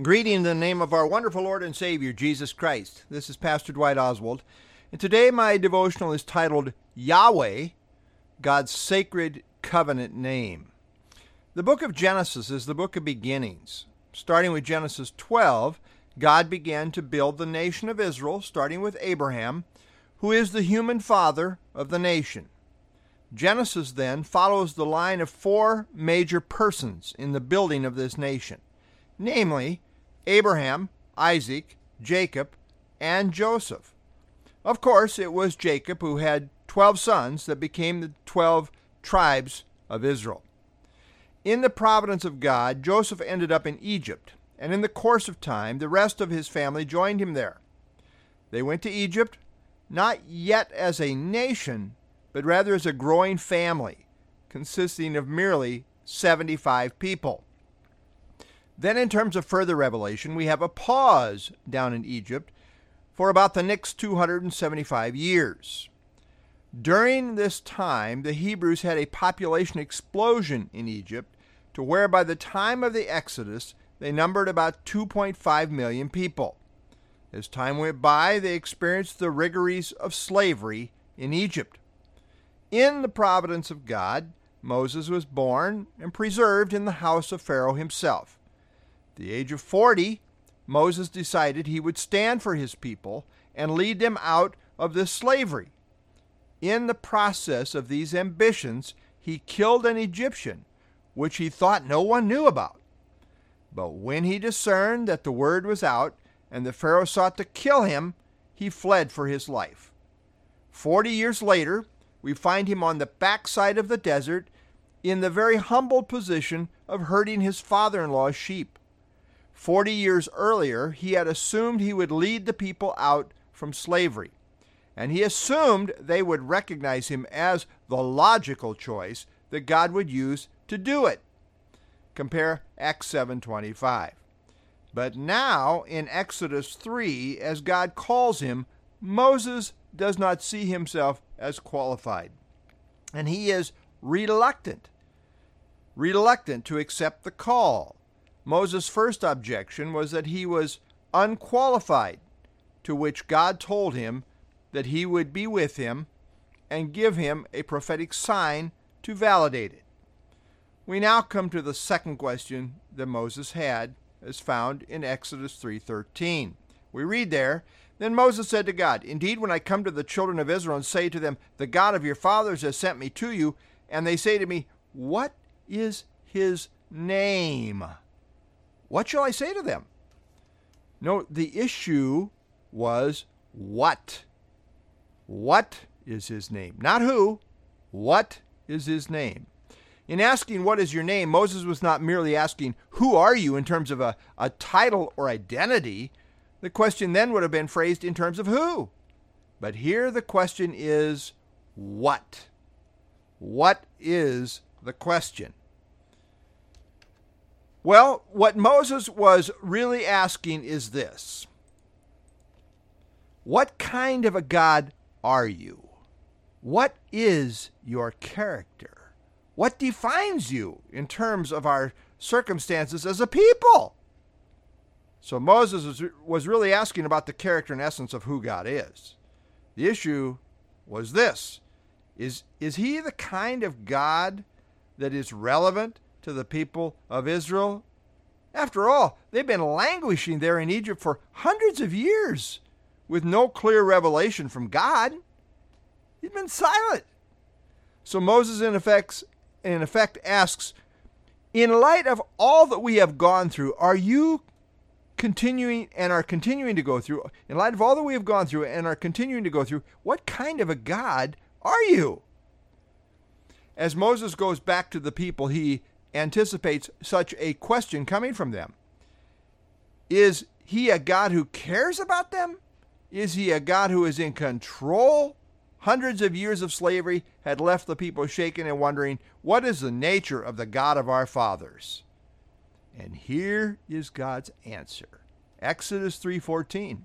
Greeting in the name of our wonderful Lord and Savior, Jesus Christ. This is Pastor Dwight Oswald, and today my devotional is titled Yahweh, God's Sacred Covenant Name. The book of Genesis is the book of beginnings. Starting with Genesis 12, God began to build the nation of Israel, starting with Abraham, who is the human father of the nation. Genesis then follows the line of four major persons in the building of this nation namely Abraham, Isaac, Jacob, and Joseph. Of course, it was Jacob who had 12 sons that became the 12 tribes of Israel. In the providence of God, Joseph ended up in Egypt, and in the course of time, the rest of his family joined him there. They went to Egypt, not yet as a nation, but rather as a growing family, consisting of merely 75 people. Then, in terms of further revelation, we have a pause down in Egypt for about the next 275 years. During this time, the Hebrews had a population explosion in Egypt to where by the time of the Exodus, they numbered about 2.5 million people. As time went by, they experienced the rigors of slavery in Egypt. In the providence of God, Moses was born and preserved in the house of Pharaoh himself the age of 40, Moses decided he would stand for his people and lead them out of this slavery. In the process of these ambitions, he killed an Egyptian, which he thought no one knew about. But when he discerned that the word was out and the Pharaoh sought to kill him, he fled for his life. Forty years later, we find him on the backside of the desert in the very humble position of herding his father in law's sheep. Forty years earlier, he had assumed he would lead the people out from slavery, and he assumed they would recognize him as the logical choice that God would use to do it. Compare Acts 7:25. But now in Exodus 3 as God calls him, Moses does not see himself as qualified, and he is reluctant reluctant to accept the call. Moses' first objection was that he was unqualified, to which God told him that he would be with him and give him a prophetic sign to validate it. We now come to the second question that Moses had as found in Exodus 3:13. We read there, then Moses said to God, Indeed, when I come to the children of Israel and say to them, The God of your fathers has sent me to you, and they say to me, What is his name? What shall I say to them? No, the issue was what. What is his name? Not who. What is his name? In asking, What is your name? Moses was not merely asking, Who are you in terms of a, a title or identity. The question then would have been phrased in terms of who. But here the question is, What? What is the question? Well, what Moses was really asking is this What kind of a God are you? What is your character? What defines you in terms of our circumstances as a people? So Moses was, really asking about the character and essence of who God is. The issue was this is, is he the kind of God that is relevant to the people of Israel? After all, they've been languishing there in Egypt for hundreds of years with no clear revelation from God. He's been silent. So Moses, in effect, in effect, asks, In light of all that we have gone through, are you continuing and are continuing to go through, in light of all that we have gone through and are continuing to go through, what kind of a God are you? As Moses goes back to the people, he anticipates such a question coming from them. Is he a God who cares about them? Is he a God who is in control? Hundreds of years of slavery had left the people shaken and wondering, what is the nature of the God of our fathers? And here is God's answer. Exodus 3:14.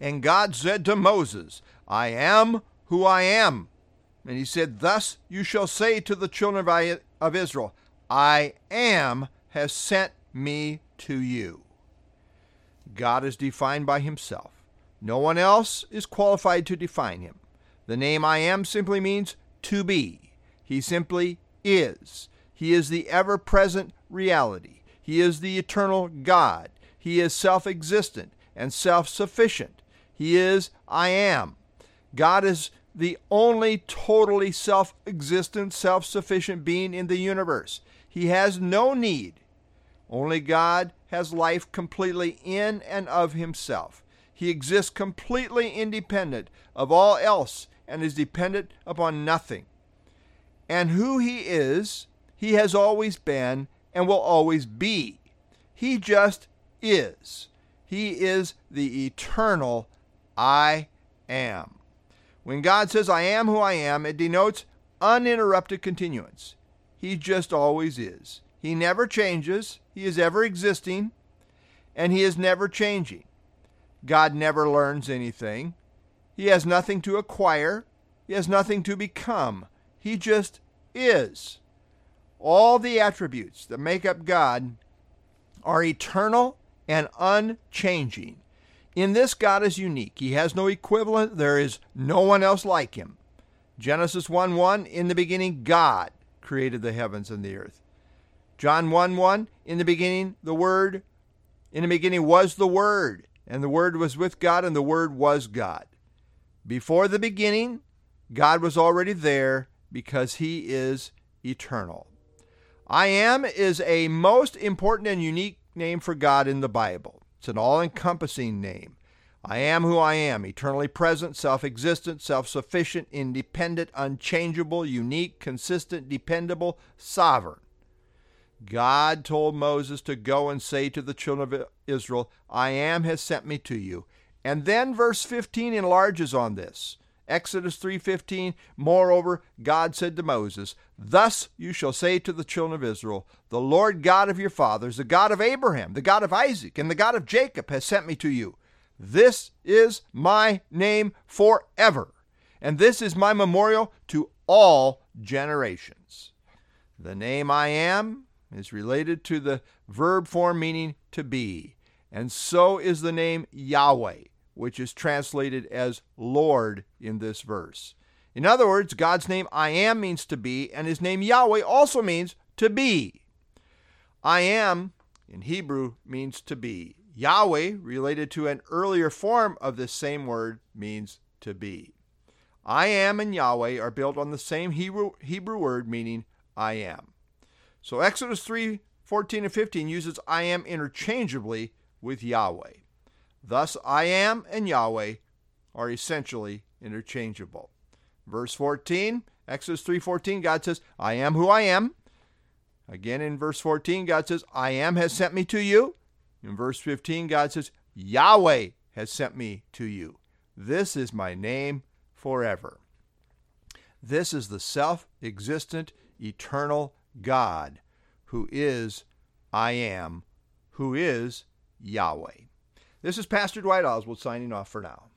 And God said to Moses, I am who I am. And he said, Thus you shall say to the children of Israel, I am has sent me to you. God is defined by himself. No one else is qualified to define him. The name I am simply means to be. He simply is. He is the ever present reality. He is the eternal God. He is self existent and self sufficient. He is I am. God is the only totally self existent, self sufficient being in the universe. He has no need. Only God has life completely in and of himself. He exists completely independent of all else and is dependent upon nothing. And who he is, he has always been and will always be. He just is. He is the eternal I am. When God says, I am who I am, it denotes uninterrupted continuance. He just always is. He never changes, He is ever existing, and He is never changing. God never learns anything. He has nothing to acquire, He has nothing to become. He just is. All the attributes that make up God are eternal and unchanging. In this, God is unique. He has no equivalent. There is no one else like him. Genesis 1 1, in the beginning, God created the heavens and the earth. John 1 1, in the beginning, the Word, in the beginning was the Word, and the Word was with God, and the Word was God. Before the beginning, God was already there because He is eternal. I am is a most important and unique name for God in the Bible. It's an all encompassing name. I am who I am, eternally present, self existent, self sufficient, independent, unchangeable, unique, consistent, dependable, sovereign. God told Moses to go and say to the children of Israel, I am has sent me to you. And then verse 15 enlarges on this. Exodus 3:15 Moreover God said to Moses Thus you shall say to the children of Israel The Lord God of your fathers the God of Abraham the God of Isaac and the God of Jacob has sent me to you This is my name forever and this is my memorial to all generations The name I am is related to the verb form meaning to be and so is the name Yahweh which is translated as Lord in this verse. In other words, God's name I am means to be, and his name Yahweh also means to be. I am in Hebrew means to be. Yahweh, related to an earlier form of this same word, means to be. I am and Yahweh are built on the same Hebrew, Hebrew word meaning I am. So Exodus 3 14 and 15 uses I am interchangeably with Yahweh. Thus, I am and Yahweh are essentially interchangeable. Verse 14, Exodus 3:14, God says, "I am who I am." Again in verse 14, God says, "I am has sent me to you." In verse 15, God says, "Yahweh has sent me to you." This is my name forever. This is the self-existent, eternal God who is I am, who is Yahweh. This is Pastor Dwight Oswald signing off for now.